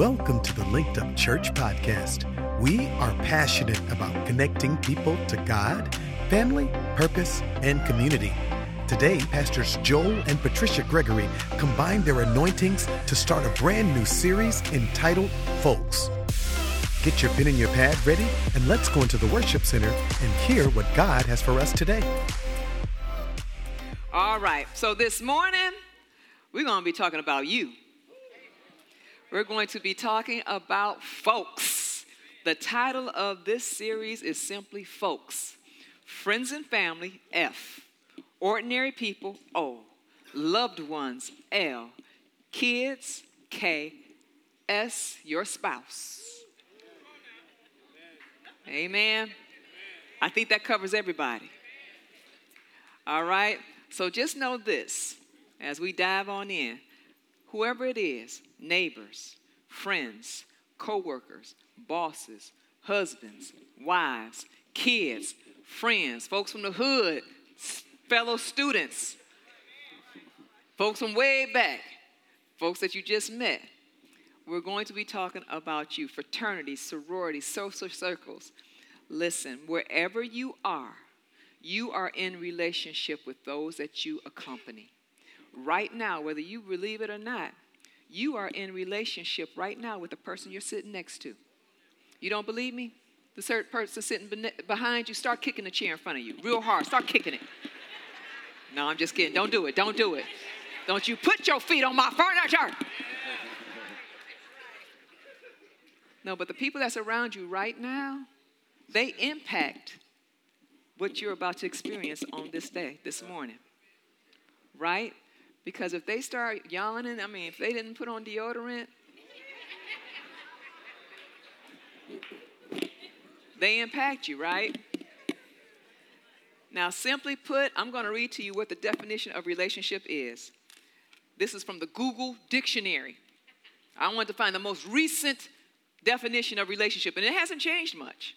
Welcome to the Linked Up Church podcast. We are passionate about connecting people to God, family, purpose, and community. Today, Pastors Joel and Patricia Gregory combine their anointings to start a brand new series entitled Folks. Get your pen and your pad ready, and let's go into the worship center and hear what God has for us today. All right, so this morning, we're going to be talking about you. We're going to be talking about folks. The title of this series is simply Folks Friends and Family, F. Ordinary People, O. Loved Ones, L. Kids, K. S. Your spouse. Amen. I think that covers everybody. All right, so just know this as we dive on in whoever it is neighbors, friends, co workers, bosses, husbands, wives, kids, friends, folks from the hood, fellow students, folks from way back, folks that you just met. We're going to be talking about you, fraternities, sororities, social circles. Listen, wherever you are, you are in relationship with those that you accompany. Right now, whether you believe it or not, you are in relationship right now with the person you're sitting next to. You don't believe me? The third person sitting behind you, start kicking the chair in front of you real hard. Start kicking it. No, I'm just kidding. Don't do it. Don't do it. Don't you put your feet on my furniture. No, but the people that's around you right now, they impact what you're about to experience on this day, this morning. Right? Because if they start yawning, I mean, if they didn't put on deodorant, they impact you, right? Now, simply put, I'm going to read to you what the definition of relationship is. This is from the Google Dictionary. I wanted to find the most recent definition of relationship, and it hasn't changed much.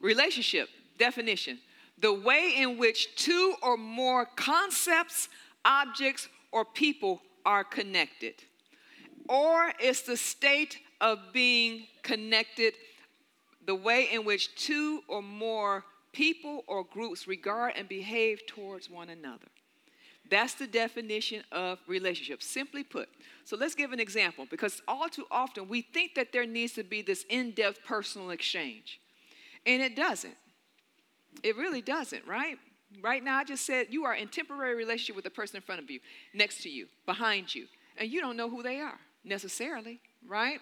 Relationship definition the way in which two or more concepts, objects, or people are connected. Or it's the state of being connected, the way in which two or more people or groups regard and behave towards one another. That's the definition of relationship, simply put. So let's give an example because all too often we think that there needs to be this in depth personal exchange, and it doesn't. It really doesn't, right? Right now, I just said you are in temporary relationship with the person in front of you, next to you, behind you, and you don't know who they are necessarily, right?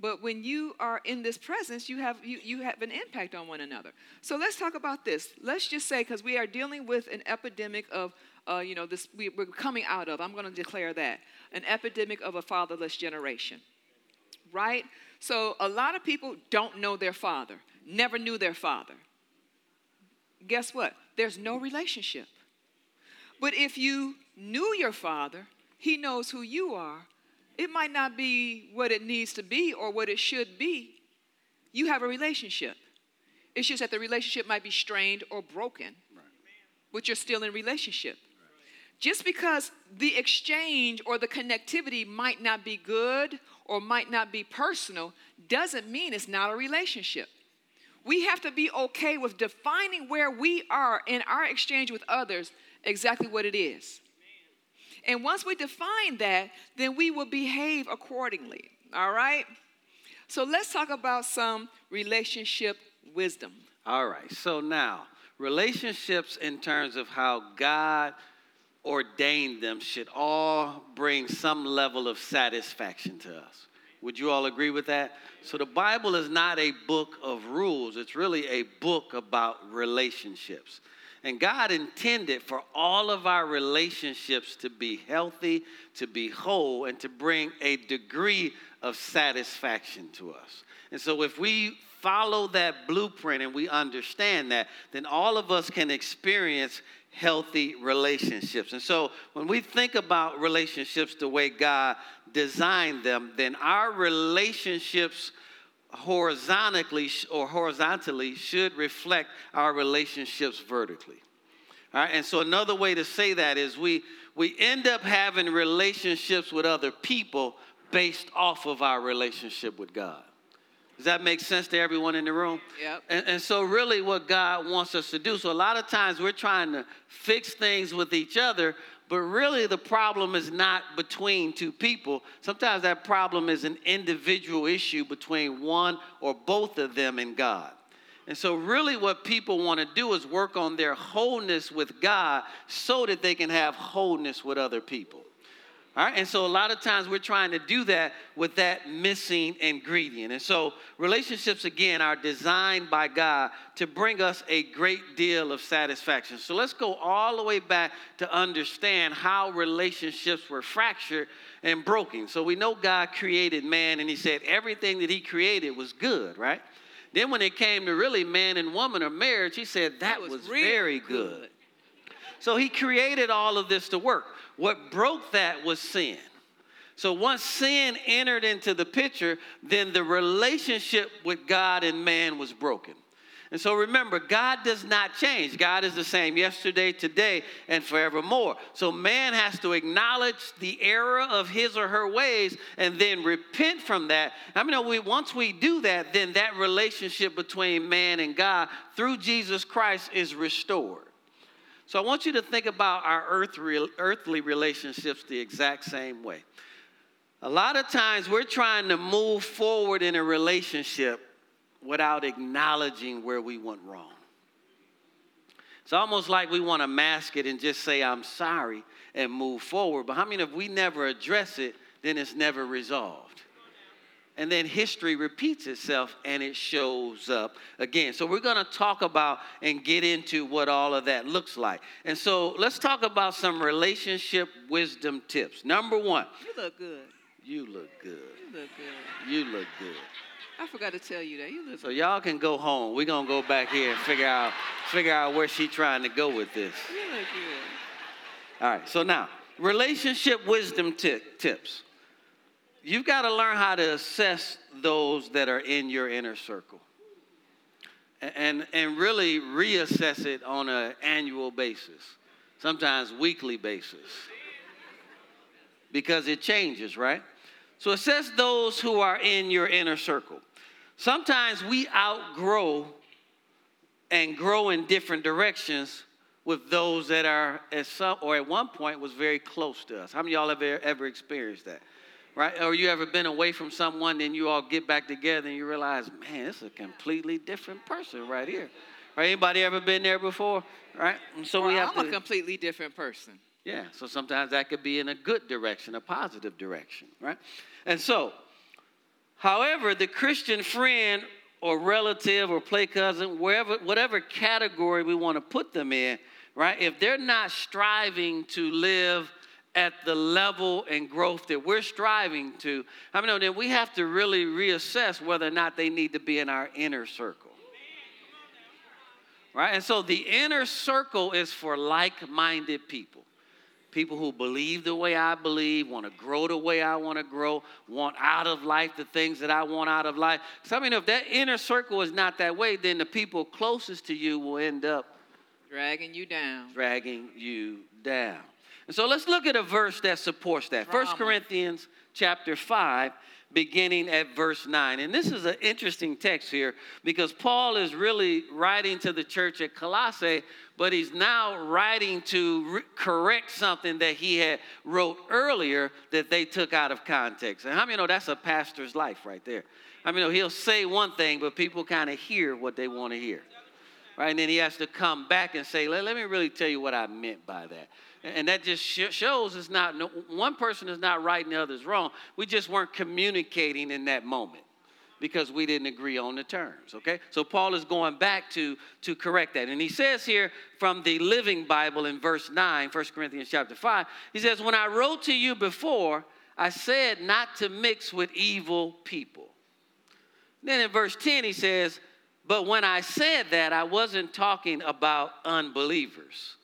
But when you are in this presence, you have you, you have an impact on one another. So let's talk about this. Let's just say because we are dealing with an epidemic of uh, you know this we, we're coming out of. I'm going to declare that an epidemic of a fatherless generation, right? So a lot of people don't know their father, never knew their father guess what? There's no relationship. But if you knew your father, he knows who you are. It might not be what it needs to be or what it should be. You have a relationship. It's just that the relationship might be strained or broken, right. but you're still in relationship. Just because the exchange or the connectivity might not be good or might not be personal doesn't mean it's not a relationship we have to be okay with defining where we are in our exchange with others exactly what it is. And once we define that, then we will behave accordingly. All right? So let's talk about some relationship wisdom. All right. So now, relationships in terms of how God ordained them should all bring some level of satisfaction to us. Would you all agree with that? So the Bible is not a book of rules, it's really a book about relationships. And God intended for all of our relationships to be healthy, to be whole, and to bring a degree of satisfaction to us. And so if we follow that blueprint and we understand that, then all of us can experience healthy relationships. And so when we think about relationships the way God designed them, then our relationships horizontally or horizontally should reflect our relationships vertically. All right, and so another way to say that is we we end up having relationships with other people based off of our relationship with God. Does that make sense to everyone in the room? Yep. And, and so, really, what God wants us to do. So, a lot of times we're trying to fix things with each other, but really the problem is not between two people. Sometimes that problem is an individual issue between one or both of them and God. And so, really, what people want to do is work on their wholeness with God so that they can have wholeness with other people. All right, and so a lot of times we're trying to do that with that missing ingredient. And so relationships, again, are designed by God to bring us a great deal of satisfaction. So let's go all the way back to understand how relationships were fractured and broken. So we know God created man, and He said everything that He created was good, right? Then when it came to really man and woman or marriage, He said that, was was, real very good. good. So He created all of this to work. What broke that was sin. So once sin entered into the picture, then the relationship with God and man was broken. And so remember, God does not change. God is the same yesterday, today, and forevermore. So man has to acknowledge the error of his or her ways and then repent from that. I mean, we, once we do that, then that relationship between man and God through Jesus Christ is restored. So I want you to think about our earth, earthly relationships the exact same way. A lot of times we're trying to move forward in a relationship without acknowledging where we went wrong. It's almost like we want to mask it and just say, I'm sorry, and move forward. But how many, if we never address it, then it's never resolved? And then history repeats itself and it shows up again. So we're going to talk about and get into what all of that looks like. And so let's talk about some relationship wisdom tips. Number 1. You look good. You look good. You look good. You look good. I forgot to tell you that. You look So y'all can go home. We're going to go back here and figure out figure out where she's trying to go with this. You look good. All right. So now, relationship wisdom ti- tips you've got to learn how to assess those that are in your inner circle and, and really reassess it on an annual basis, sometimes weekly basis, because it changes, right? So assess those who are in your inner circle. Sometimes we outgrow and grow in different directions with those that are at some or at one point was very close to us. How many y'all have ever, ever experienced that? Right? Or you ever been away from someone, then you all get back together and you realize, man, is a completely different person right here. Right? Anybody ever been there before? Right? And so Well, we have I'm to. a completely different person. Yeah, so sometimes that could be in a good direction, a positive direction, right? And so, however, the Christian friend or relative or play cousin, wherever, whatever category we want to put them in, right? If they're not striving to live at the level and growth that we're striving to, I mean, then we have to really reassess whether or not they need to be in our inner circle. Right? And so the inner circle is for like minded people. People who believe the way I believe, want to grow the way I want to grow, want out of life the things that I want out of life. So, I mean, if that inner circle is not that way, then the people closest to you will end up Dragging you down. dragging you down. And so let's look at a verse that supports that. First Drama. Corinthians chapter 5, beginning at verse 9. And this is an interesting text here because Paul is really writing to the church at Colossae, but he's now writing to re- correct something that he had wrote earlier that they took out of context. And how many know that's a pastor's life right there? I mean, he'll say one thing, but people kind of hear what they want to hear right? And then he has to come back and say, let, let me really tell you what I meant by that. And that just sh- shows it's not, no, one person is not right and the other is wrong. We just weren't communicating in that moment because we didn't agree on the terms, okay? So Paul is going back to, to correct that. And he says here from the Living Bible in verse 9, 1 Corinthians chapter 5, he says, When I wrote to you before, I said not to mix with evil people. Then in verse 10, he says, But when I said that, I wasn't talking about unbelievers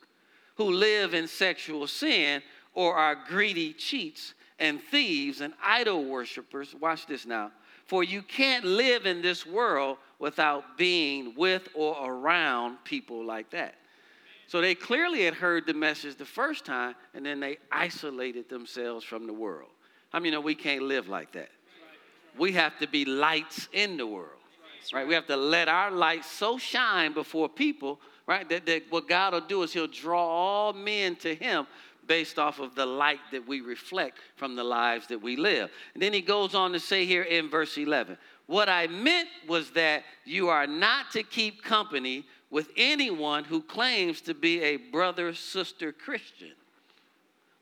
who live in sexual sin or are greedy cheats and thieves and idol worshippers. Watch this now. For you can't live in this world without being with or around people like that. So they clearly had heard the message the first time, and then they isolated themselves from the world. I mean, you know, we can't live like that. We have to be lights in the world, right? We have to let our light so shine before people, right? That, that what God will do is He'll draw all men to Him based off of the light that we reflect from the lives that we live. And then He goes on to say here in verse 11, what I meant was that you are not to keep company with anyone who claims to be a brother sister Christian,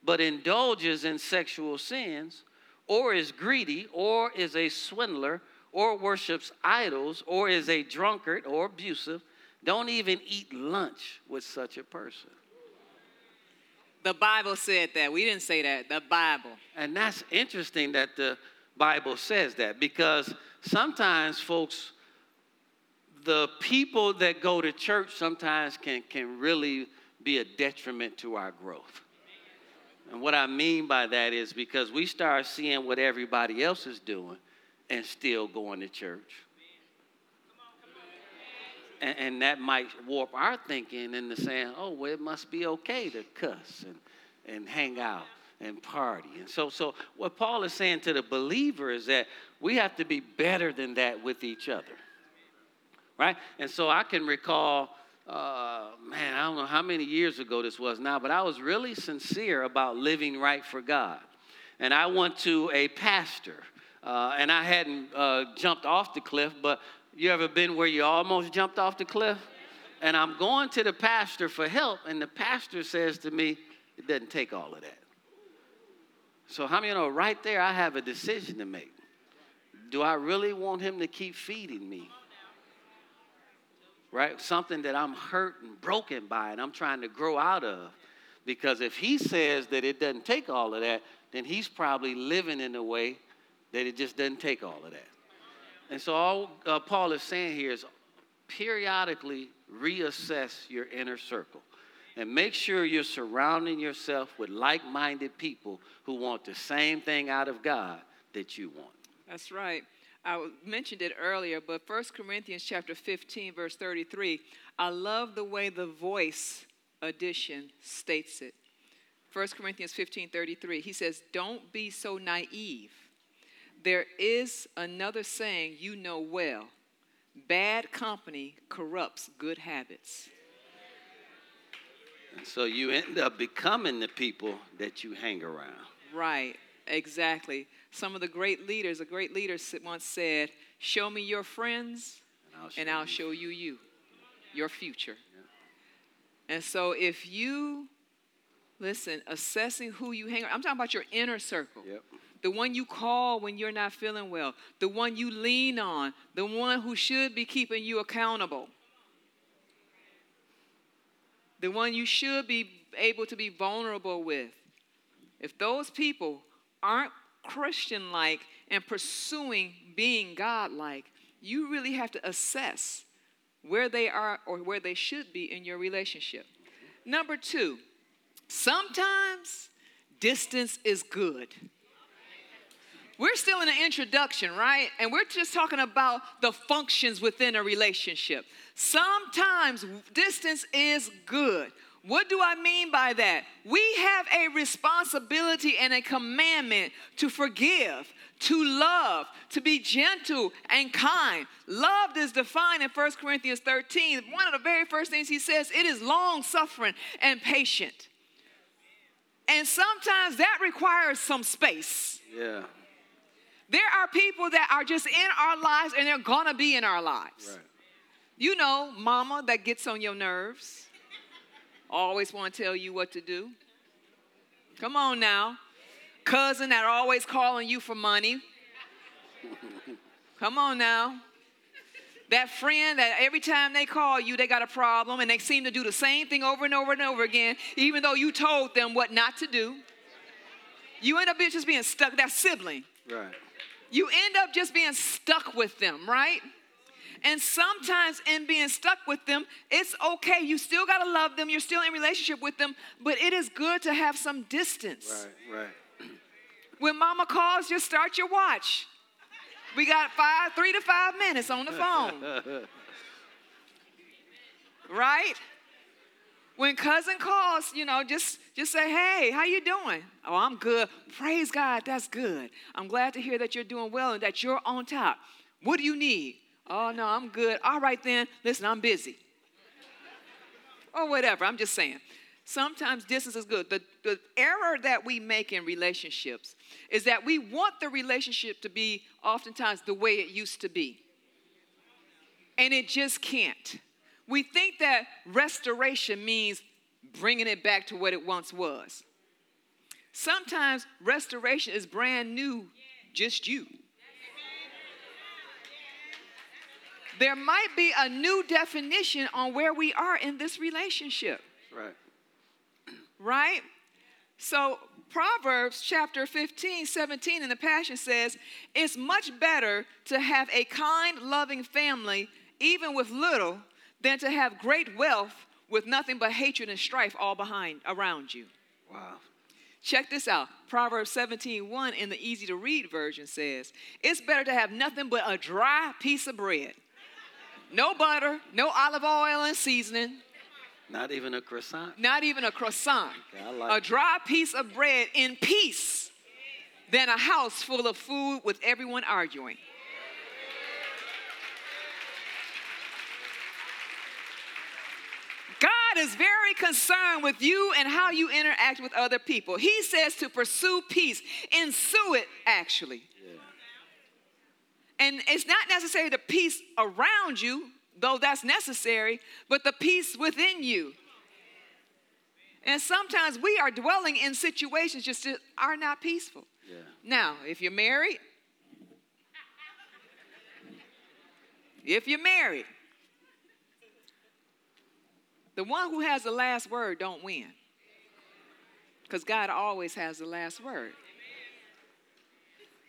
but indulges in sexual sins, or is greedy, or is a swindler, or worships idols, or is a drunkard or abusive. Don't even eat lunch with such a person. The Bible said that. We didn't say that. The Bible. And that's interesting that the Bible says that because sometimes folks the people that go to church sometimes can, can really be a detriment to our growth. And what I mean by that is because we start seeing what everybody else is doing and still going to church. And, and that might warp our thinking into saying, oh, well, it must be okay to cuss and, and hang out and party. And so, so what Paul is saying to the believer is that we have to be better than that with each other right? And so I can recall, uh, man, I don't know how many years ago this was now, but I was really sincere about living right for God. And I went to a pastor, uh, and I hadn't uh, jumped off the cliff, but you ever been where you almost jumped off the cliff? And I'm going to the pastor for help, and the pastor says to me, It doesn't take all of that. So, how many you know right there I have a decision to make? Do I really want him to keep feeding me? right? Something that I'm hurt and broken by and I'm trying to grow out of. Because if he says that it doesn't take all of that, then he's probably living in a way that it just doesn't take all of that. And so all uh, Paul is saying here is periodically reassess your inner circle and make sure you're surrounding yourself with like-minded people who want the same thing out of God that you want. That's right. I mentioned it earlier, but 1 Corinthians chapter 15, verse 33, I love the way the voice edition states it. 1 Corinthians 15, 33, he says, Don't be so naive. There is another saying you know well bad company corrupts good habits. And so you end up becoming the people that you hang around. Right, exactly. Some of the great leaders, a great leader once said, Show me your friends, and I'll show, and I'll you. show you you, your future. Yeah. And so if you, listen, assessing who you hang around, I'm talking about your inner circle. Yep. The one you call when you're not feeling well, the one you lean on, the one who should be keeping you accountable, the one you should be able to be vulnerable with. If those people aren't Christian like and pursuing being God like, you really have to assess where they are or where they should be in your relationship. Number two, sometimes distance is good. We're still in an introduction, right? And we're just talking about the functions within a relationship. Sometimes distance is good. What do I mean by that? We have a responsibility and a commandment to forgive, to love, to be gentle and kind. Love is defined in 1 Corinthians 13. One of the very first things he says, it is long suffering and patient. And sometimes that requires some space. Yeah. There are people that are just in our lives and they're gonna be in our lives. Right. You know, mama that gets on your nerves always want to tell you what to do. Come on now. Cousin that always calling you for money. Come on now. That friend that every time they call you, they got a problem and they seem to do the same thing over and over and over again, even though you told them what not to do. You end up just being stuck, that sibling. Right. You end up just being stuck with them, right? And sometimes in being stuck with them, it's okay. You still got to love them. You're still in relationship with them, but it is good to have some distance. Right, right. When mama calls, just start your watch. We got five, three to five minutes on the phone. right? When cousin calls, you know, just just say, "Hey, how you doing?" "Oh, I'm good." Praise God, that's good. I'm glad to hear that you're doing well and that you're on top. What do you need? "Oh, no, I'm good." "All right then. Listen, I'm busy." or whatever. I'm just saying. Sometimes distance is good. The, the error that we make in relationships is that we want the relationship to be oftentimes the way it used to be. And it just can't. We think that restoration means bringing it back to what it once was. Sometimes restoration is brand new, just you. There might be a new definition on where we are in this relationship. Right. Right? So, Proverbs chapter 15, 17 in the Passion says, It's much better to have a kind, loving family, even with little, than to have great wealth with nothing but hatred and strife all behind around you. Wow. Check this out. Proverbs 17, 1 in the easy to read version says, It's better to have nothing but a dry piece of bread. No butter, no olive oil and seasoning, Not even a croissant. not even a croissant. Okay, like a dry piece of bread in peace than a house full of food with everyone arguing. God is very concerned with you and how you interact with other people. He says to pursue peace, ensue it actually. Yeah. And it's not necessarily the peace around you, though that's necessary, but the peace within you. And sometimes we are dwelling in situations just that are not peaceful. Yeah. Now, if you're married, if you're married, the one who has the last word don't win. Because God always has the last word.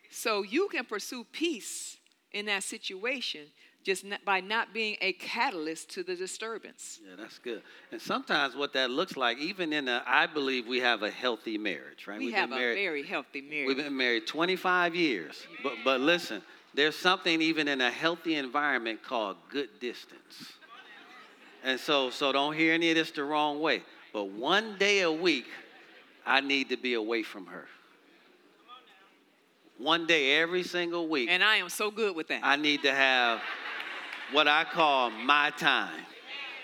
So you can pursue peace in that situation just not, by not being a catalyst to the disturbance. Yeah, that's good. And sometimes what that looks like, even in a, I believe we have a healthy marriage, right? We We've have been a married, very healthy marriage. We've been married 25 years. But, but listen, there's something even in a healthy environment called good distance. And so, so don't hear any of this the wrong way. But one day a week, I need to be away from her. One day every single week, and I am so good with that. I need to have what I call my time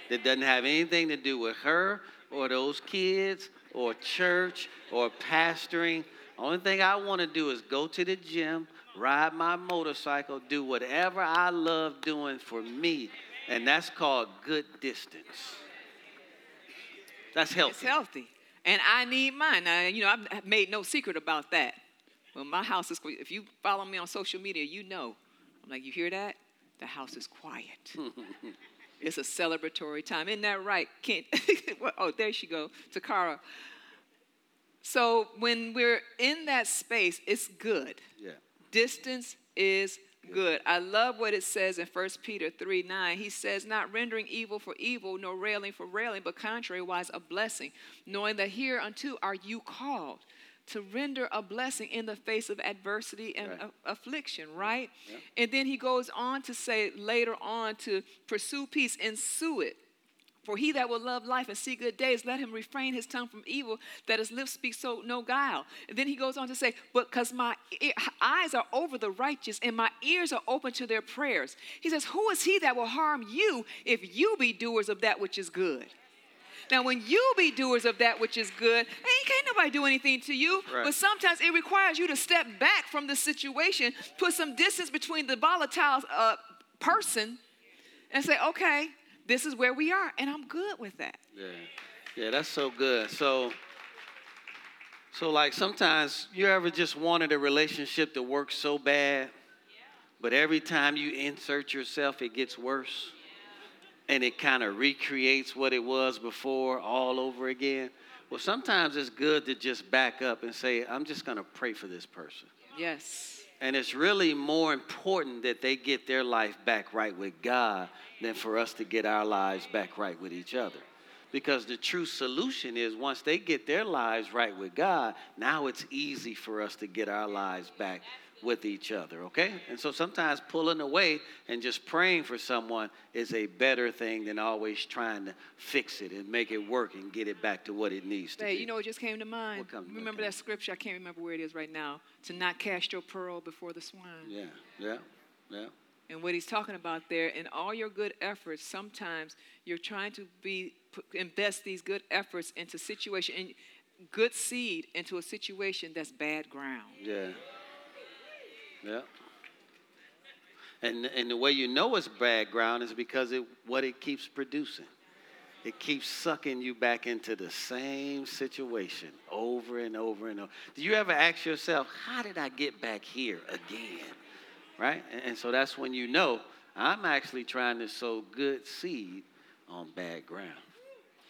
that doesn't have anything to do with her or those kids or church or pastoring. Only thing I want to do is go to the gym, ride my motorcycle, do whatever I love doing for me. And that's called good distance. That's healthy. it's healthy. And I need mine. Now, you know, I've made no secret about that. Well, my house is, if you follow me on social media, you know. I'm like, you hear that? The house is quiet. it's a celebratory time. Isn't that right? Kent? oh, there she go, Takara. So when we're in that space, it's good. Yeah. Distance is good. I love what it says in 1 Peter 3 9. He says, Not rendering evil for evil, nor railing for railing, but contrariwise a blessing, knowing that hereunto are you called to render a blessing in the face of adversity and Right. affliction, right? And then he goes on to say later on to pursue peace, ensue it. For he that will love life and see good days, let him refrain his tongue from evil, that his lips speak so no guile. And then he goes on to say, But because my e- eyes are over the righteous and my ears are open to their prayers. He says, Who is he that will harm you if you be doers of that which is good? Now, when you be doers of that which is good, ain't can't nobody do anything to you. Right. But sometimes it requires you to step back from the situation, put some distance between the volatile uh, person, and say, okay, this is where we are, and I'm good with that. Yeah, yeah, that's so good. So, so like sometimes you ever just wanted a relationship to work so bad, but every time you insert yourself, it gets worse, and it kind of recreates what it was before all over again. Well, sometimes it's good to just back up and say, I'm just gonna pray for this person. Yes. And it's really more important that they get their life back right with God than for us to get our lives back right with each other. Because the true solution is once they get their lives right with God, now it's easy for us to get our lives back with each other, okay? And so sometimes pulling away and just praying for someone is a better thing than always trying to fix it and make it work and get it back to what it needs to Hey, be. you know what just came to mind? Come- remember came? that scripture? I can't remember where it is right now. To not cast your pearl before the swine. Yeah, yeah, yeah. And what he's talking about there, in all your good efforts, sometimes you're trying to be invest these good efforts into situation and good seed into a situation that's bad ground. Yeah. Yeah. And, and the way you know it's bad ground is because it what it keeps producing. It keeps sucking you back into the same situation over and over and over. Do you ever ask yourself, how did I get back here again? Right? And, and so that's when you know I'm actually trying to sow good seed on bad ground.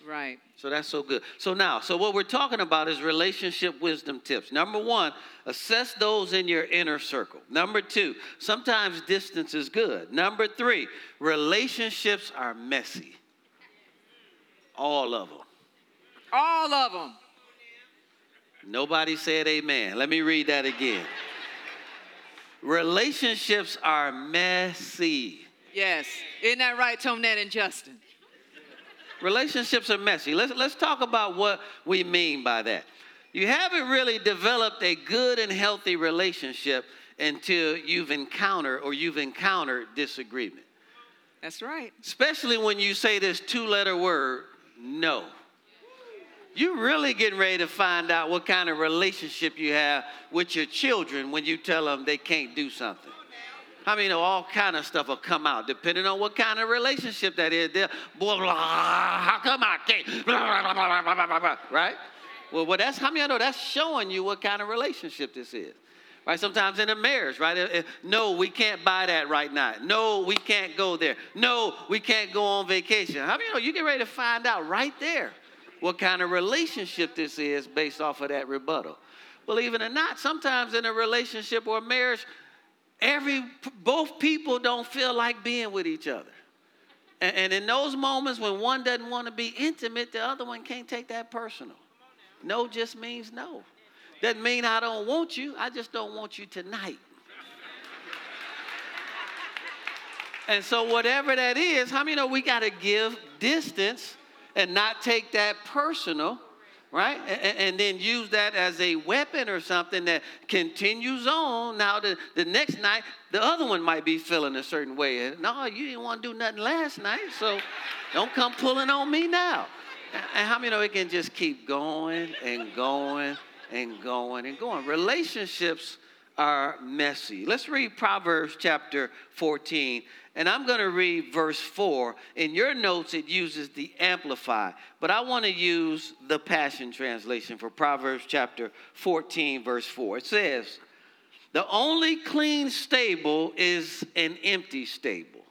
Right. So that's so good. So now, so what we're talking about is relationship wisdom tips. Number one, assess those in your inner circle. Number two, sometimes distance is good. Number three, relationships are messy. All of them. All of them. Nobody said amen. Let me read that again. Relationships are messy. Yes. Isn't that right, Tomnet and Justin? Relationships are messy. Let's, let's talk about what we mean by that. You haven't really developed a good and healthy relationship until you've encountered or you've encountered disagreement. That's right. Especially when you say this two letter word, no. You're really getting ready to find out what kind of relationship you have with your children when you tell them they can't do something. I mean, all kind of stuff will come out depending on what kind of relationship that is. They'll, blah, blah, how come I can't? Blah, blah, blah, blah, blah, blah, right? Well, well, that's how many I know that's showing you what kind of relationship this is. Right? Sometimes in a marriage, right? No, we can't buy that right now. No, we can't go there. No, we can't go on vacation. How many know you get ready to find out right there what kind of relationship this is based off of that rebuttal? Believe it or not, sometimes in a relationship or marriage, every both people don't feel like being with each other. And, and in those moments when one doesn't want to be intimate, the other one can't take that personal. No just means no. Doesn't mean I don't want you. I just don't want you tonight. And so, whatever that is, how many know we got to give distance and not take that personal, right? And, and then use that as a weapon or something that continues on. Now, the, the next night, the other one might be feeling a certain way. No, you didn't want to do nothing last night, so don't come pulling on me now. And- And how many know it can just keep going and going and going and going? Relationships are messy. Let's read Proverbs chapter 14. And I'm going to read verse 4. In your notes, it uses the Amplify, but I want to use the Passion Translation for Proverbs chapter 14, verse 4. It says, The only clean stable is an empty stable.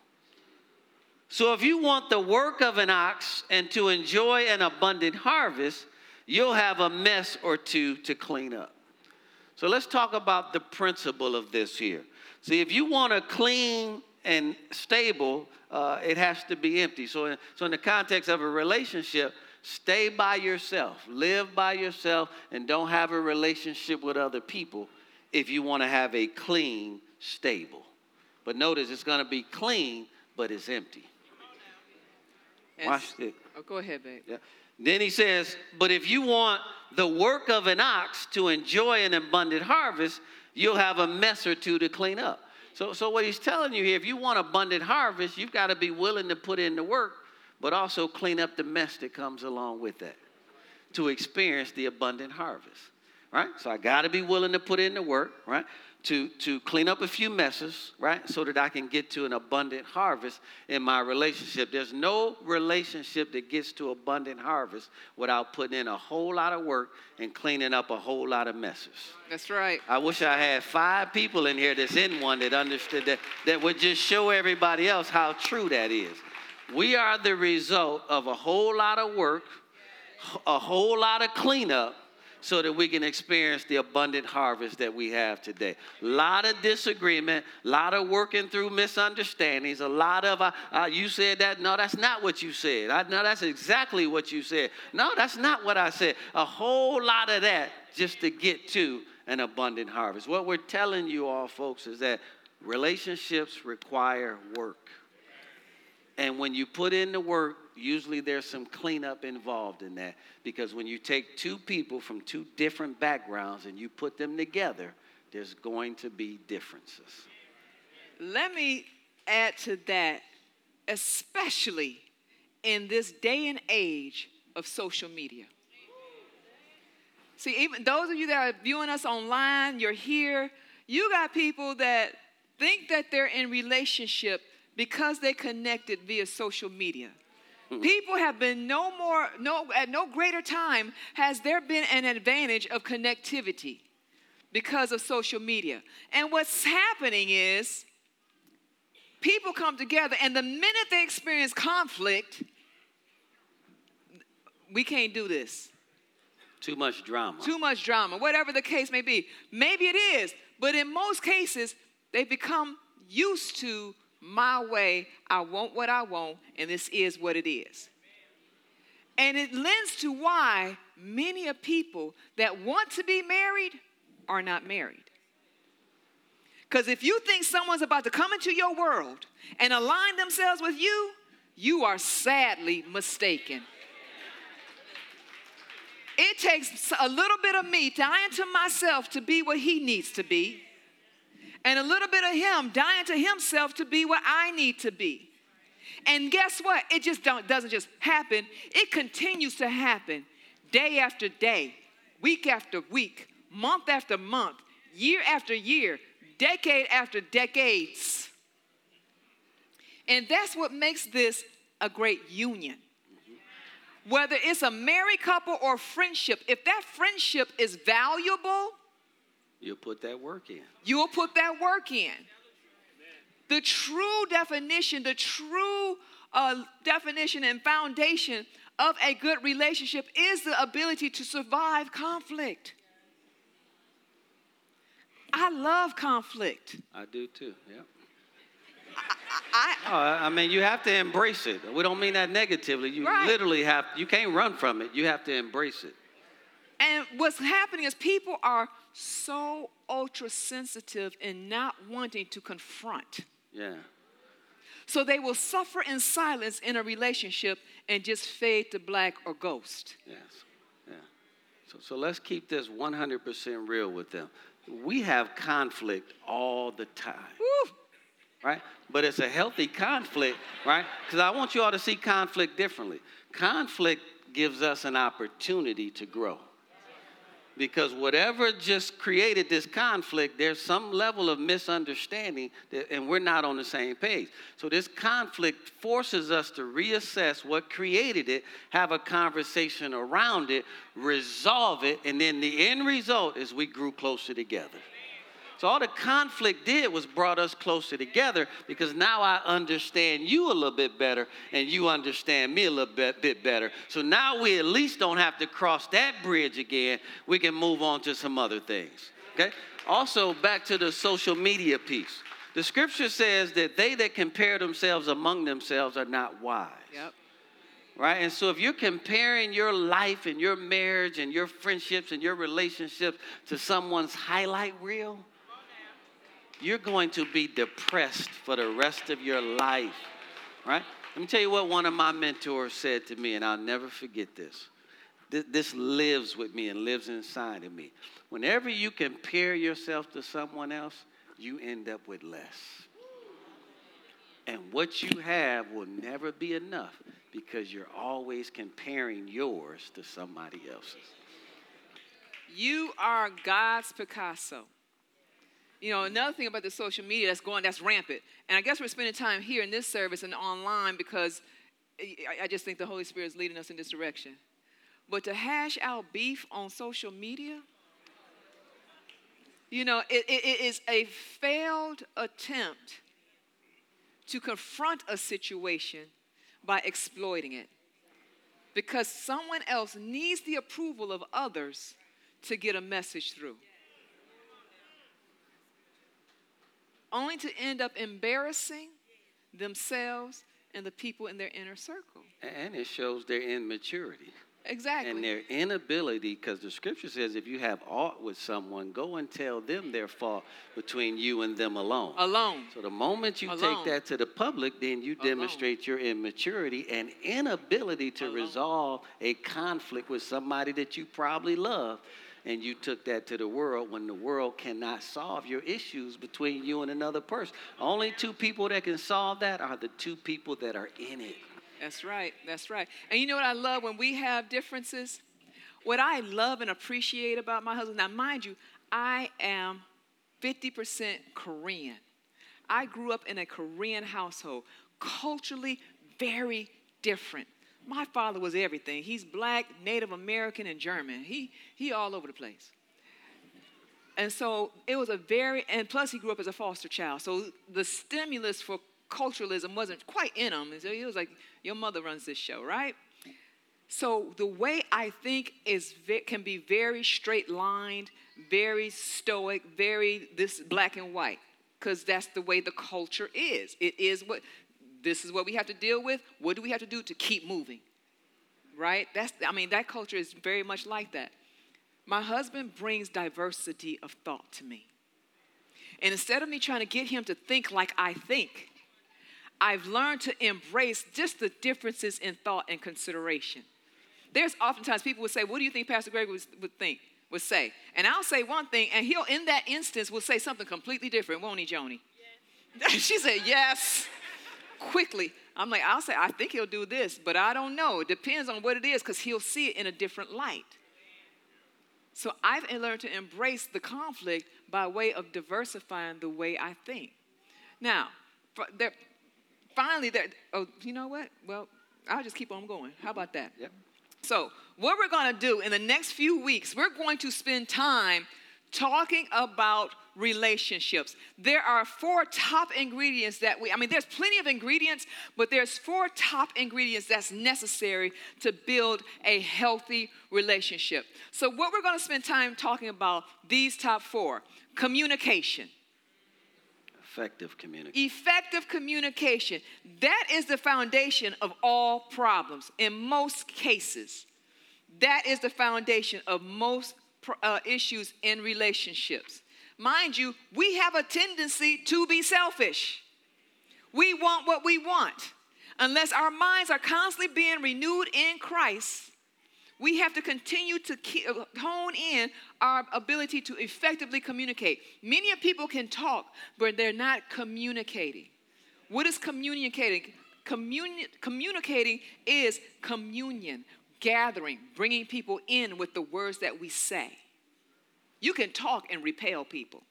So if you want the work of an ox and to enjoy an abundant harvest, you'll have a mess or two to clean up. So let's talk about the principle of this here. See, if you want a clean and stable, uh, it has to be empty. So, in, so in the context of a relationship, stay by yourself, live by yourself, and don't have a relationship with other people if you want to have a clean stable. But notice it's going to be clean, but it's empty. Watch s- it. Oh, go ahead, babe. Yeah. Then he says, But if you want the work of an ox to enjoy an abundant harvest, you'll have a mess or two to clean up. So, so what he's telling you here, if you want abundant harvest, you've got to be willing to put in the work, but also clean up the mess that comes along with that to experience the abundant harvest. Right? So I got to be willing to put in the work, right? To, to clean up a few messes, right? So that I can get to an abundant harvest in my relationship. There's no relationship that gets to abundant harvest without putting in a whole lot of work and cleaning up a whole lot of messes. That's right. I wish I had five people in here that's in one that understood that, that would just show everybody else how true that is. We are the result of a whole lot of work, a whole lot of cleanup, so that we can experience the abundant harvest that we have today. A lot of disagreement, a lot of working through misunderstandings, a lot of, uh, uh, you said that, no, that's not what you said. I, no, that's exactly what you said. No, that's not what I said. A whole lot of that just to get to an abundant harvest. What we're telling you all, folks, is that relationships require work. And when you put in the work, usually there's some cleanup involved in that. Because when you take two people from two different backgrounds and you put them together, there's going to be differences. Let me add to that, especially in this day and age of social media. See, even those of you that are viewing us online, you're here, you got people that think that they're in relationship because they connected via social media. Hmm. People have been no more, no, at no greater time has there been an advantage of connectivity because of social media. And what's happening is people come together, and the minute they experience conflict, we can't do this. Too much drama. Too much drama, whatever the case may be. Maybe it is, but in most cases, they become used to my way. I want what I want, and this is what it is. And it lends to why many of people that want to be married are not married. Because if you think someone's about to come into your world and align themselves with you, you are sadly mistaken. It takes a little bit of me dying to myself to be what he needs to be, and a little bit of him dying to himself to be what I need to be. And guess what? It just doesn't just happen, it continues to happen day after day, week after week, month after month, year after year, decade after decades. And that's what makes this a great union whether it's a married couple or friendship, if that friendship is valuable, you'll put that work in. You'll put that work in. The true definition, the true uh, definition and foundation of a good relationship is the ability to survive conflict. I love conflict. I do too, yeah. I, I, I, mean, you have to embrace it. We don't mean that negatively. You right. literally have, you can't run from it. You have to embrace it. And what's happening is people are so ultra sensitive and not wanting to confront. Yeah. So they will suffer in silence in a relationship and just fade to black or ghost. Yes. Yeah. So, so let's keep this 100% real with them. We have conflict all the time. Woo right? But it's a healthy conflict, right? Because I want you all to see conflict differently. Conflict gives us an opportunity to grow. Because whatever just created this conflict, there's some level of misunderstanding, that, and we're not on the same page. So, this conflict forces us to reassess what created it, have a conversation around it, resolve it, and then the end result is we grew closer together. So all the conflict did was brought us closer together because now I understand you a little bit better and you understand me a little bit, bit better. So now we at least don't have to cross that bridge again. We can move on to some other things. Okay? Also, back to the social media piece. The scripture says that they that compare themselves among themselves are not wise. Yep right? And so if you're comparing your life and your marriage and your friendships and your relationships to someone's highlight reel, you're going to be depressed for the rest of your life, right? Let me tell you what one of my mentors said to me, and I'll never forget this. This lives with me and lives inside of me. Whenever you compare yourself to someone else, you end up with less. And what you have will never be enough because you're always comparing yours to somebody else's. You are God's Picasso. You know, another thing about the social media that's going, that's rampant. And I guess we're spending time here in this service and online because I just think the Holy Spirit is leading us in this direction. But to hash out beef on social media, you know, it, it, it is a failed attempt to confront a situation by exploiting it. Because someone else needs the approval of others to get a message through. Only to end up embarrassing themselves and the people in their inner circle. And it shows their immaturity. Exactly. And their inability, because the scripture says if you have aught with someone, go and tell them their fault between you and them alone. Alone. So the moment you Alone. take that to the public, then you Alone. demonstrate your immaturity and inability to Alone. resolve a conflict with somebody that you probably love. And you took that to the world when the world cannot solve your issues between you and another person. Only two people that can solve that are the two people that are in it. That's right. That's right. And you know what I love when we have differences? What I love and appreciate about my husband, now, mind you, I am 50% Korean. I grew up in a Korean household, culturally very different. My father was everything. He's black, Native American, and German. He, he all over the place. And so it was a very, and plus he grew up as a foster child. So the stimulus for culturalism wasn't quite in him. So he was like, Your mother runs this show, right? So the way I think is can be very straight lined, very stoic, very this black and white, because that's the way the culture is. It is what this is what we have to deal with. What do we have to do to keep moving? Right? That's I mean that culture is very much like that. My husband brings diversity of thought to me. And instead of me trying to get him to think like I think, I've learned to embrace just the differences in thought and consideration. There's oftentimes people would say, What do you think Pastor Greg would, would think, would say? And I'll say one thing, and he'll, in that instance, will say something completely different, won't he, Joni? she said, Yes. Quickly. I'm like, I'll say, I think he'll do this, but I don't know. It depends on what it is because he'll see it in a different light. So I've learned to embrace the conflict by way of diversifying the way I think. Now, there, finally, there. Oh, you know what? Well, I'll just keep on going. How about that? Yep. So, what we're going to do in the next few weeks, we're going to spend time talking about relationships. There are four top ingredients that we, I mean, there's plenty of ingredients, but there's four top ingredients that's necessary to build a healthy relationship. So, what we're going to spend time talking about these top four communication. Effective communication. Effective communication. That is the foundation of all problems in most cases. That is the foundation of most uh, issues in relationships. Mind you, we have a tendency to be selfish. We want what we want. Unless our minds are constantly being renewed in Christ, we have to continue to uh, hone in our ability to effectively communicate. Many people can talk, but they're not communicating. What is communicating? Communi- communicating is communion, gathering, bringing people in with the words that we say. You can talk and repel people.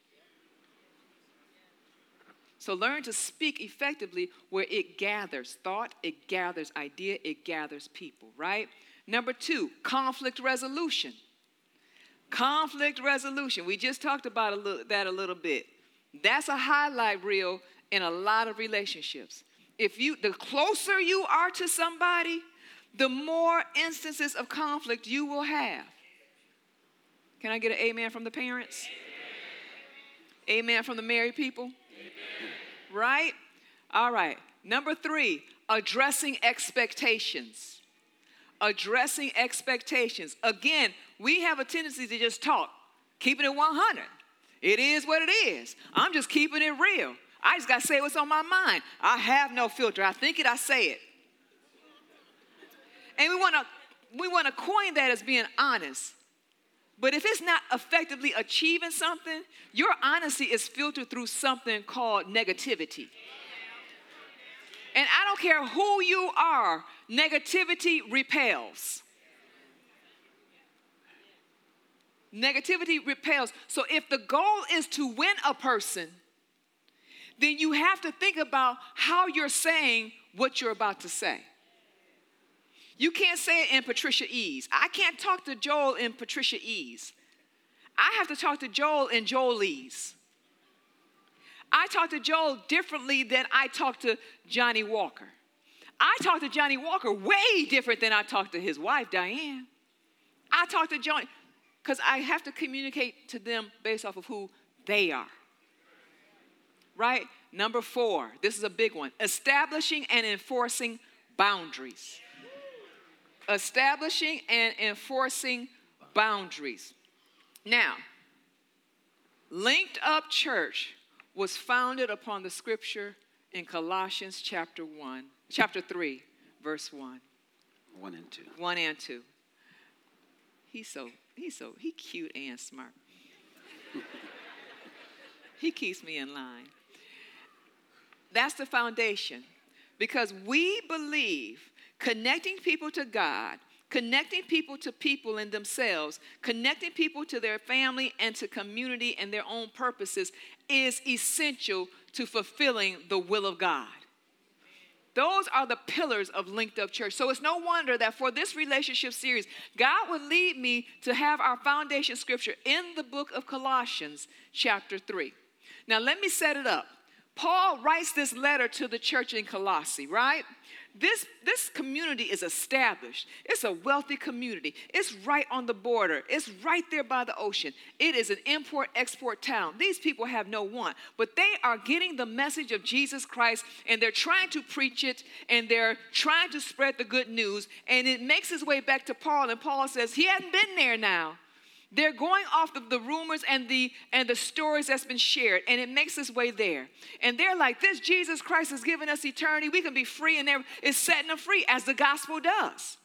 So learn to speak effectively where it gathers thought, it gathers idea, it gathers people, right? Number two, conflict resolution. Conflict resolution. We just talked about a little, that a little bit. That's a highlight reel in a lot of relationships. If you, the closer you are to somebody, the more instances of conflict you will have. Can I get an amen from the parents? Amen from the married people? Right? All right. Number three, addressing expectations. Addressing expectations. Again, we have a tendency to just talk, keeping it 100. It is what it is. I'm just keeping it real. I just got to say what's on my mind. I have no filter. I think it, I say it. And we want to we want to coin that as being honest. But if it's not effectively achieving something, your honesty is filtered through something called negativity. And I don't care who you are, negativity repels. Negativity repels. So if the goal is to win a person, then you have to think about how you're saying what you're about to say. You can't say it in Patricia Ease. I can't talk to Joel in Patricia Ease. I have to talk to Joel in Joelese. I talk to Joel differently than I talk to Johnny Walker. I talk to Johnny Walker way different than I talk to his wife, Diane. I talk to Johnny because I have to communicate to them based off of who they are. Right? Number four, this is a big one establishing and enforcing boundaries. Establishing and enforcing boundaries. Now, Linked Up Church was founded upon the scripture in Colossians chapter 1, chapter 3, verse 1. 1 and 2. 1 and 2. He's so, he's so, he cute and smart. he keeps me in line. That's the foundation because we believe connecting people to God, connecting people to people and themselves, connecting people to their family and to community and their own purposes is essential to fulfilling the will of God. Those are the pillars of Linked Up Church. So it's no wonder that for this relationship series, God would lead me to have our foundation scripture in the book of Colossians, chapter 3. Now, let me set it up. Paul writes this letter to the church in Colossae, right? This, this community is established. It's a wealthy community. It's right on the border. It's right there by the ocean. It is an import export town. These people have no want, but they are getting the message of Jesus Christ and they're trying to preach it and they're trying to spread the good news. And it makes its way back to Paul, and Paul says, He hadn't been there now. They're going off of the rumors and the and the stories that's been shared, and it makes its way there. And they're like, "This Jesus Christ has given us eternity. We can be free, and it's setting them free, as the gospel does."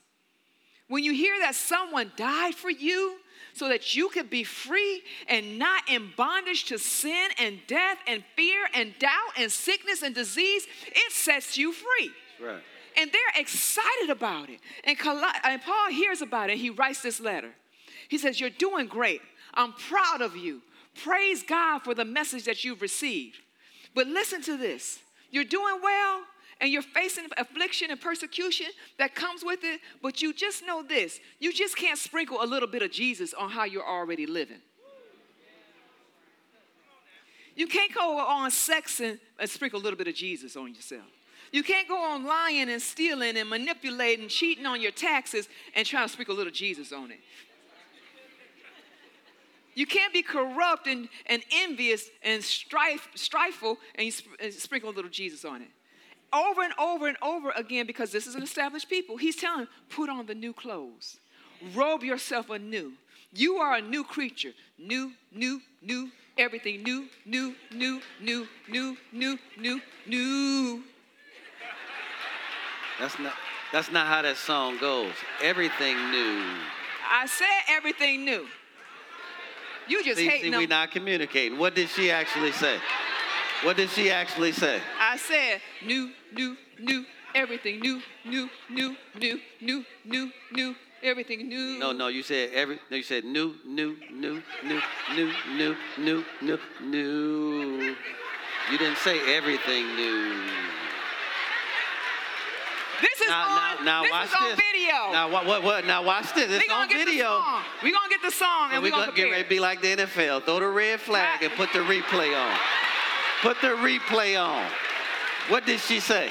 When you hear that someone died for you so that you could be free and not in bondage to sin and death and fear and doubt and sickness and disease, it sets you free. Right. And they're excited about it. And, and Paul hears about it. He writes this letter. He says, You're doing great. I'm proud of you. Praise God for the message that you've received. But listen to this you're doing well and you're facing affliction and persecution that comes with it, but you just know this you just can't sprinkle a little bit of Jesus on how you're already living. You can't go on sex and, and sprinkle a little bit of Jesus on yourself. You can't go on lying and stealing and manipulating, cheating on your taxes and trying to sprinkle a little Jesus on it. You can't be corrupt and, and envious and strife, strifeful and sp- and sprinkle a little Jesus on it. Over and over and over again, because this is an established people, he's telling them, put on the new clothes, robe yourself anew. You are a new creature. New, new, new, everything new, new, new, new, new, new, new, new. That's not that's not how that song goes. Everything new. I said everything new. You just see, hating see, we not communicating. What did she actually say? What did she actually say? I said new, new, new, everything new, new, new, new, new, new, new, everything new. No, no, you said every. No, you said new, new, new, new, new, new, new, new, new. You didn't say everything new. This is Now, on. now, now this watch is on this. video. Now, what, what, what? Now, watch this. It's on video. the song. We gonna get the song and we we gonna gonna get ready to be like the NFL. Throw the red flag and put the replay on. Put the replay on. What did she say?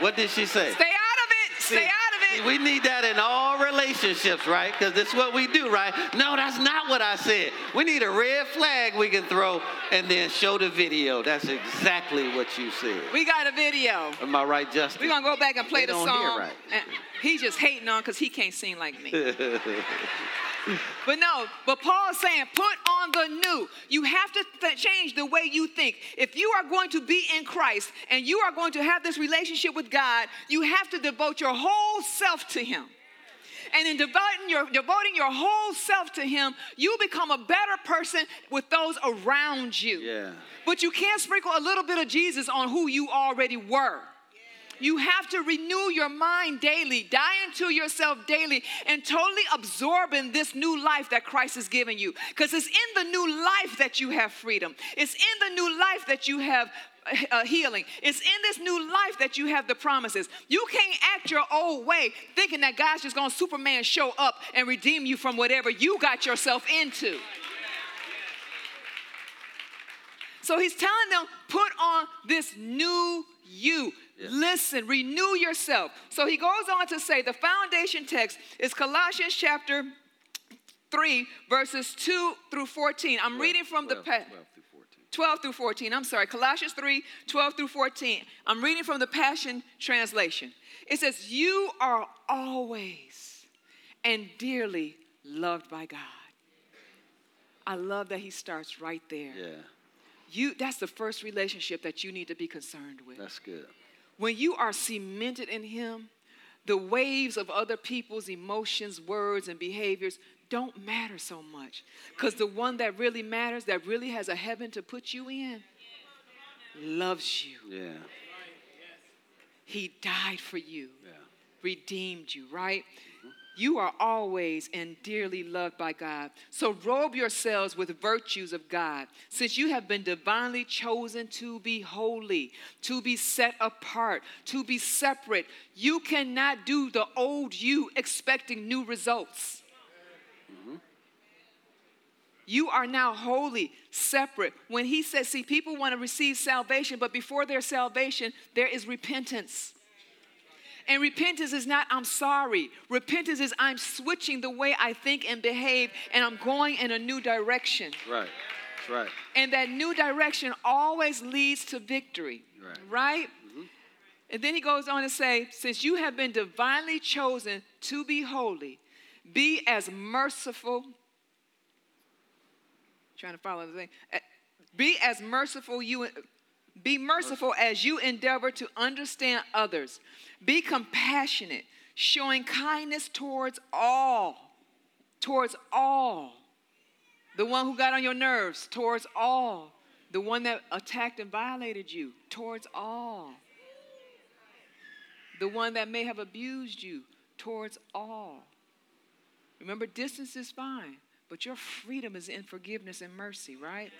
What did she say? Stay out of it. Stay out of See, it. we need that in all relationships, right? Because is what we do, right? No, that's not what I said. We need a red flag we can throw and then show the video. That's exactly what you said. we got a video. Am I right, Justin? We're gonna go back and play They the song. right. He's just hating on because he can't sing like me. But no, but Paul is saying, put on the new. You have to th- change the way you think. If you are going to be in Christ and you are going to have this relationship with God, you have to devote your whole self to Him. And in devoting your, devoting your whole self to Him, you become a better person with those around you. Yeah. But you can't sprinkle a little bit of Jesus on who you already were. You have to renew your mind daily, die into yourself daily, and totally absorb in this new life that Christ has given you. Because it's in the new life that you have freedom. It's in the new life that you have uh, healing. It's in this new life that you have the promises. You can't act your old way thinking that God's just going to Superman show up and redeem you from whatever you got yourself into. So he's telling them, put on this new you. Listen, renew yourself. So he goes on to say the foundation text is Colossians chapter 3, verses 2 through 14. I'm reading from the. 12, Pa- 12 through 14. 12 through 14. I'm sorry, Colossians 3 12 through 14. I'm reading from the Passion Translation. It says, You are always and dearly loved by God. I love that he starts right there. Yeah, You, that's the first relationship that you need to be concerned with. that's good. When you are cemented in Him, the waves of other people's emotions, words, and behaviors don't matter so much. Because the one that really matters, that really has a heaven to put you in, loves you. Yeah, He died for you, yeah. redeemed you, right? You are always and dearly loved by God. So robe yourselves with virtues of God, since you have been divinely chosen to be holy, to be set apart, to be separate. You cannot do the old you expecting new results. Mm-hmm. You are now holy, separate. When he says, see, people want to receive salvation, but before their salvation, there is repentance. And repentance is not, I'm sorry. Repentance is, I'm switching the way I think and behave, and I'm going in a new direction. Right, that's right. And that new direction always leads to victory. Right. Right? And then he goes on to say, since you have been divinely chosen to be holy, be as merciful. Trying to follow the thing. Uh, Be as merciful you be merciful as you endeavor to understand others. Be compassionate, showing kindness towards all. Towards all. The one who got on your nerves, towards all. The one that attacked and violated you, towards all. The one that may have abused you, towards all. Remember, distance is fine, but your freedom is in forgiveness and mercy, right?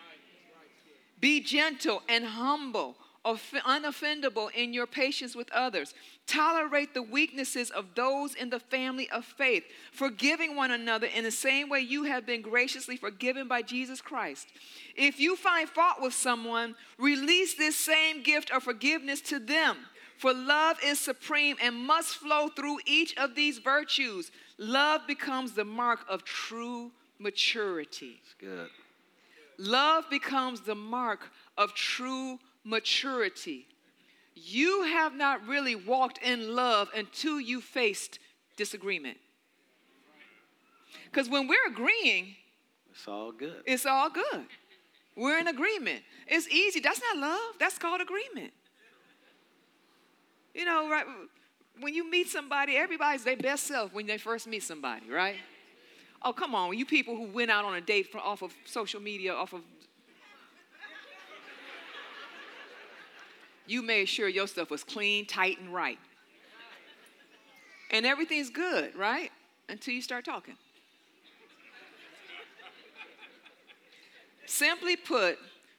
Be gentle and humble, off- unoffendable in your patience with others. Tolerate the weaknesses of those in the family of faith, forgiving one another in the same way you have been graciously forgiven by Jesus Christ. If you find fault with someone, release this same gift of forgiveness to them. For love is supreme and must flow through each of these virtues. Love becomes the mark of true maturity. It's good. Love becomes the mark of true maturity. You have not really walked in love until you faced disagreement. Because when we're agreeing, It's all good. it's all good. We're in agreement. It's easy. That's not love, that's called agreement. You know, right? When you meet somebody, everybody's their best self when they first meet somebody, right? Oh, come on, you people who went out on a date from, off of social media, off of. You made sure your stuff was clean, tight, and right. And everything's good, right? Until you start talking. Simply put,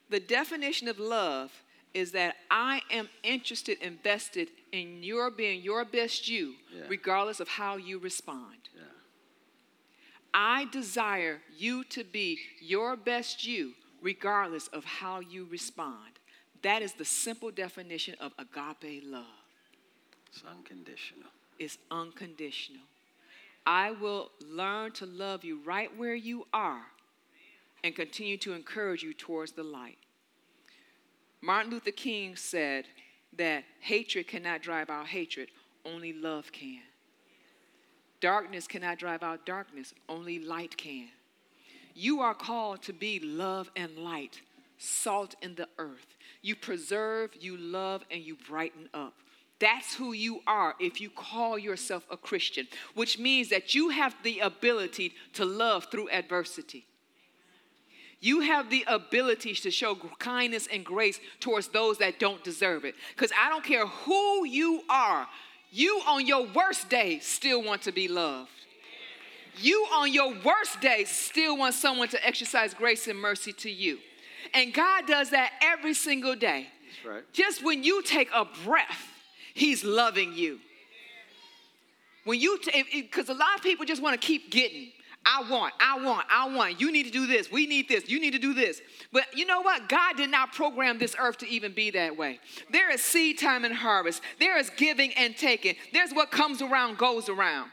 the definition of love is that I am interested, invested in your being your best you, Yeah. regardless of how you respond. Yeah. I desire you to be your best you, regardless of how you respond. That is the simple definition of agape love. It's unconditional. It's unconditional. I will learn to love you right where you are and continue to encourage you towards the light. Martin Luther King said that hatred cannot drive out hatred, only love can. Darkness cannot drive out darkness, only light can. You are called to be love and light, salt in the earth. You preserve, you love, and you brighten up. That's who you are if you call yourself a Christian, which means that you have the ability to love through adversity. You have the ability to show kindness and grace towards those that don't deserve it. Because I don't care who you are, you on your worst day still want to be loved. You on your worst day still want someone to exercise grace and mercy to you. And God does that every single day. That's right. Just when you take a breath, He's loving you. When you, because a lot of people just want to keep getting. I want, I want, I want. You need to do this. We need this. You need to do this. But you know what? God did not program this earth to even be that way. There is seed time and harvest. There is giving and taking. There's what comes around goes around.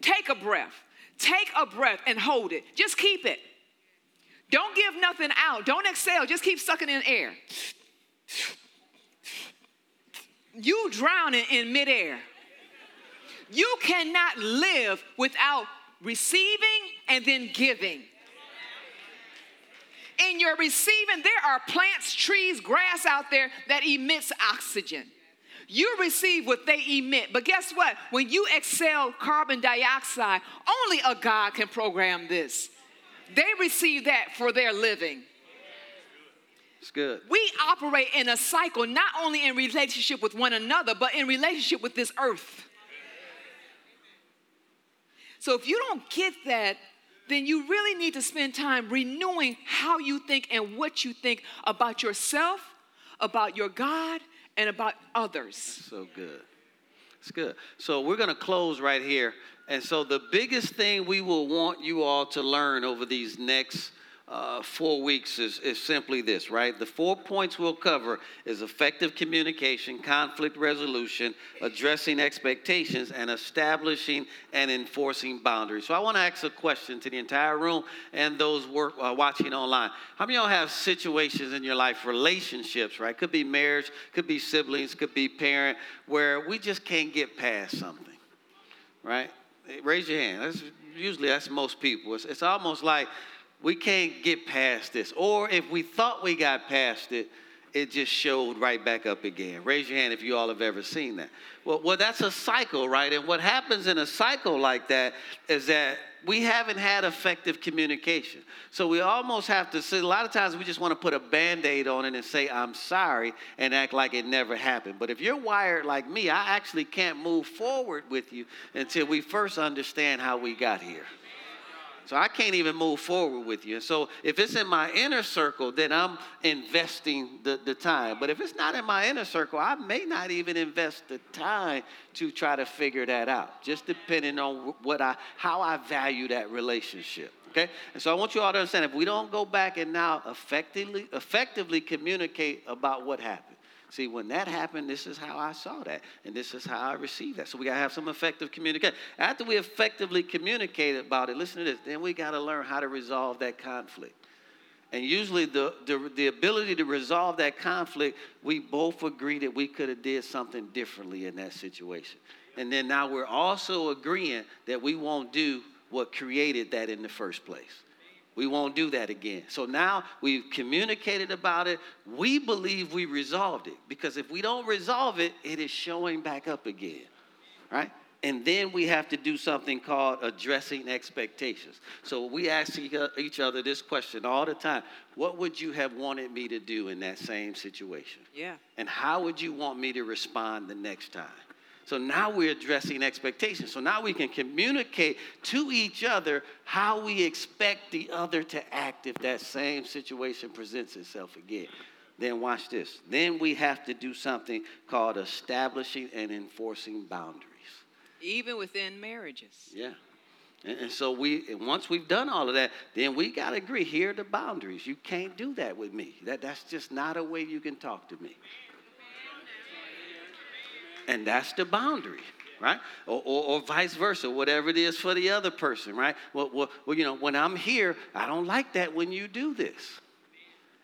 Take a breath. Take a breath and hold it. Just keep it. Don't give nothing out. Don't exhale. Just keep sucking in air. You drowning in midair. You cannot live without receiving and then giving. In your receiving, there are plants, trees, grass out there that emits oxygen. You receive what they emit. But guess what? When you exhale carbon dioxide, only a God can program this. They receive that for their living. It's good. We operate in a cycle, not only in relationship with one another, but in relationship with this earth. So if you don't get that, then you really need to spend time renewing how you think and what you think about yourself, about your God, and about others. So good. It's good. So we're going to close right here. And so the biggest thing we will want you all to learn over these next uh, four weeks is, is simply this, right? The four points we'll cover is effective communication, conflict resolution, addressing expectations, and establishing and enforcing boundaries. So I want to ask a question to the entire room and those work, uh, watching online. How many of y'all have situations in your life, relationships, right? Could be marriage, could be siblings, could be parent, where we just can't get past something, right? Raise your hand. That's, usually that's most people. It's, it's almost like we can't get past this. Or if we thought we got past it, it just showed right back up again. Raise your hand if you all have ever seen that. Well, well, that's a cycle, right? And what happens in a cycle like that is that we haven't had effective communication. So we almost have to a lot of times we just want to put a band aid on it and say, I'm sorry, and act like it never happened. But if you're wired like me, I actually can't move forward with you until we first understand how we got here. So I can't even move forward with you. So if it's in my inner circle, then I'm investing the, the time. But if it's not in my inner circle, I may not even invest the time to try to figure that out, just depending on what I how I value that relationship. Okay? And so I want you all to understand if we don't go back and now effectively effectively communicate about what happened See, when that happened, this is how I saw that, and this is how I received that. So we got to have some effective communication. After we effectively communicate about it, listen to this, then we got to learn how to resolve that conflict. And usually the, the, the ability to resolve that conflict, we both agree that we could have did something differently in that situation. And then now we're also agreeing that we won't do what created that in the first place. We won't do that again. So now we've communicated about it. We believe we resolved it because if we don't resolve it, it is showing back up again, right? And then we have to do something called addressing expectations. So we ask each other this question all the time What would you have wanted me to do in that same situation? Yeah. And how would you want me to respond the next time? So now we're addressing expectations. So now we can communicate to each other how we expect the other to act if that same situation presents itself again. Then watch this. Then we have to do something called establishing and enforcing boundaries. Even within marriages. Yeah. And, so we once we've done all of that, then we got to agree here are the boundaries. You can't do that with me. That, that's just not a way you can talk to me and that's the boundary right? Or, or, or, vice versa, whatever it is for the other person, right? Well, well, well, you know, when I'm here, I don't like that when you do this.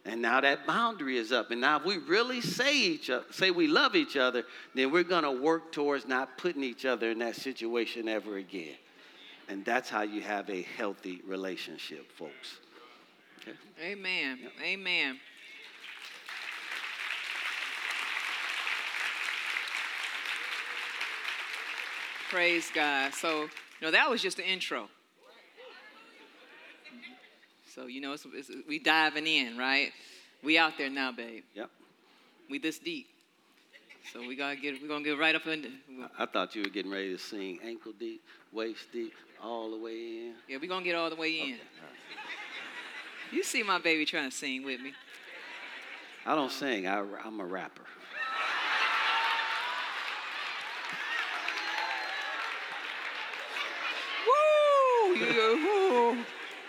And now that boundary is up. And now if we really say each other, say we love each other, then we're gonna work towards not putting each other in that situation ever again. And that's how you have a healthy relationship, folks. Okay? Amen. Yep. Amen. Praise God. So, you know, that was just the intro. So, you know, it's, it's, we diving in, right? We out there now, babe. Yep. We this deep. So we gotta get we're gonna get right up in I thought you were getting ready to sing ankle deep, waist deep, all the way in. Yeah, we're gonna get all the way in. Okay. Right. You see my baby trying to sing with me. I don't sing, I, I'm a rapper.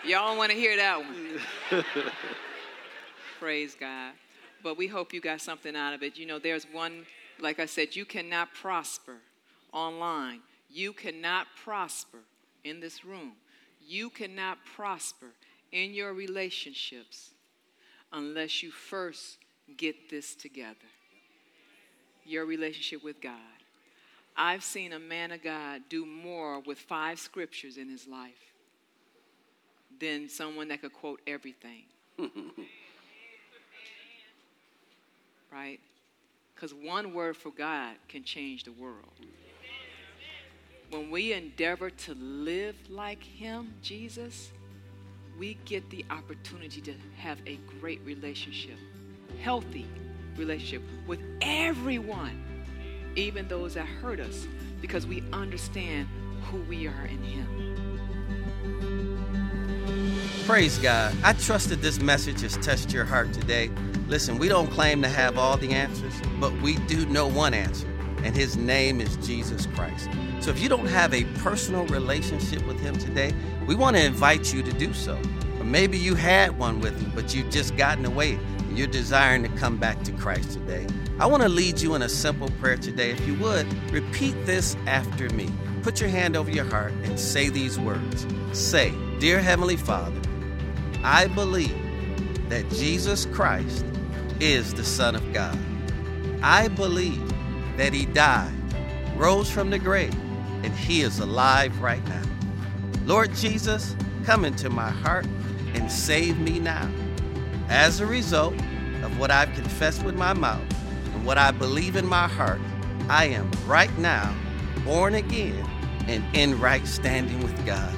Y'all don't want to hear that one. Praise God. But we hope you got something out of it. You know, there's one, like I said, you cannot prosper online. You cannot prosper in this room. You cannot prosper in your relationships unless you first get this together your relationship with God. I've seen a man of God do more with five scriptures in his life than someone that could quote everything. right? Because one word for God can change the world. When we endeavor to live like Him, Jesus, we get the opportunity to have a great relationship, healthy relationship with everyone, even those that hurt us, because we understand who we are in Him. Praise God. I trust that this message has touched your heart today. Listen, we don't claim to have all the answers, but we do know one answer, and His name is Jesus Christ. So if you don't have a personal relationship with Him today, we want to invite you to do so. Or maybe you had one with Him, but you've just gotten away and you're desiring to come back to Christ today. I want to lead you in a simple prayer today. If you would, repeat this after me. Put your hand over your heart and say these words. Say, Dear Heavenly Father, I believe that Jesus Christ is the Son of God. I believe that He died, rose from the grave, and He is alive right now. Lord Jesus, come into my heart and save me now. As a result of what I've confessed with my mouth and what I believe in my heart, I am right now born again and in right standing with God.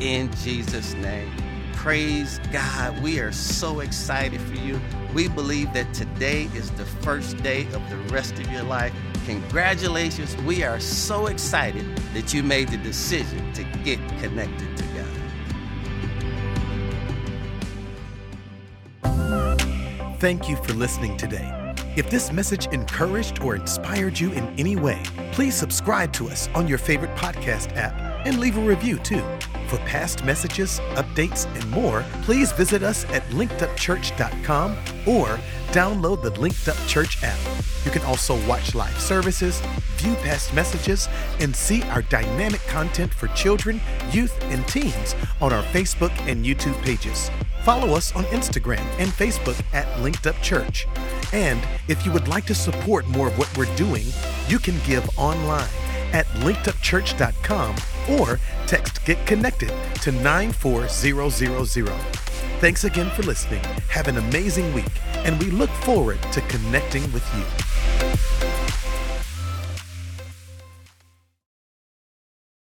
In Jesus' name. Praise God. We are so excited for you. We believe that today is the first day of the rest of your life. Congratulations. We are so excited that you made the decision to get connected to God. Thank you for listening today. If this message encouraged or inspired you in any way, please subscribe to us on your favorite podcast app and leave a review too. For past messages, updates, and more, please visit us at linkedupchurch.com or download the Linked Up Church app. You can also watch live services, view past messages, and see our dynamic content for children, youth, and teens on our Facebook and YouTube pages. Follow us on Instagram and Facebook at Linked Up Church. And if you would like to support more of what we're doing, you can give online at linkedupchurch.com or text Get Connected to 94000. Thanks again for listening. Have an amazing week, and we look forward to connecting with you.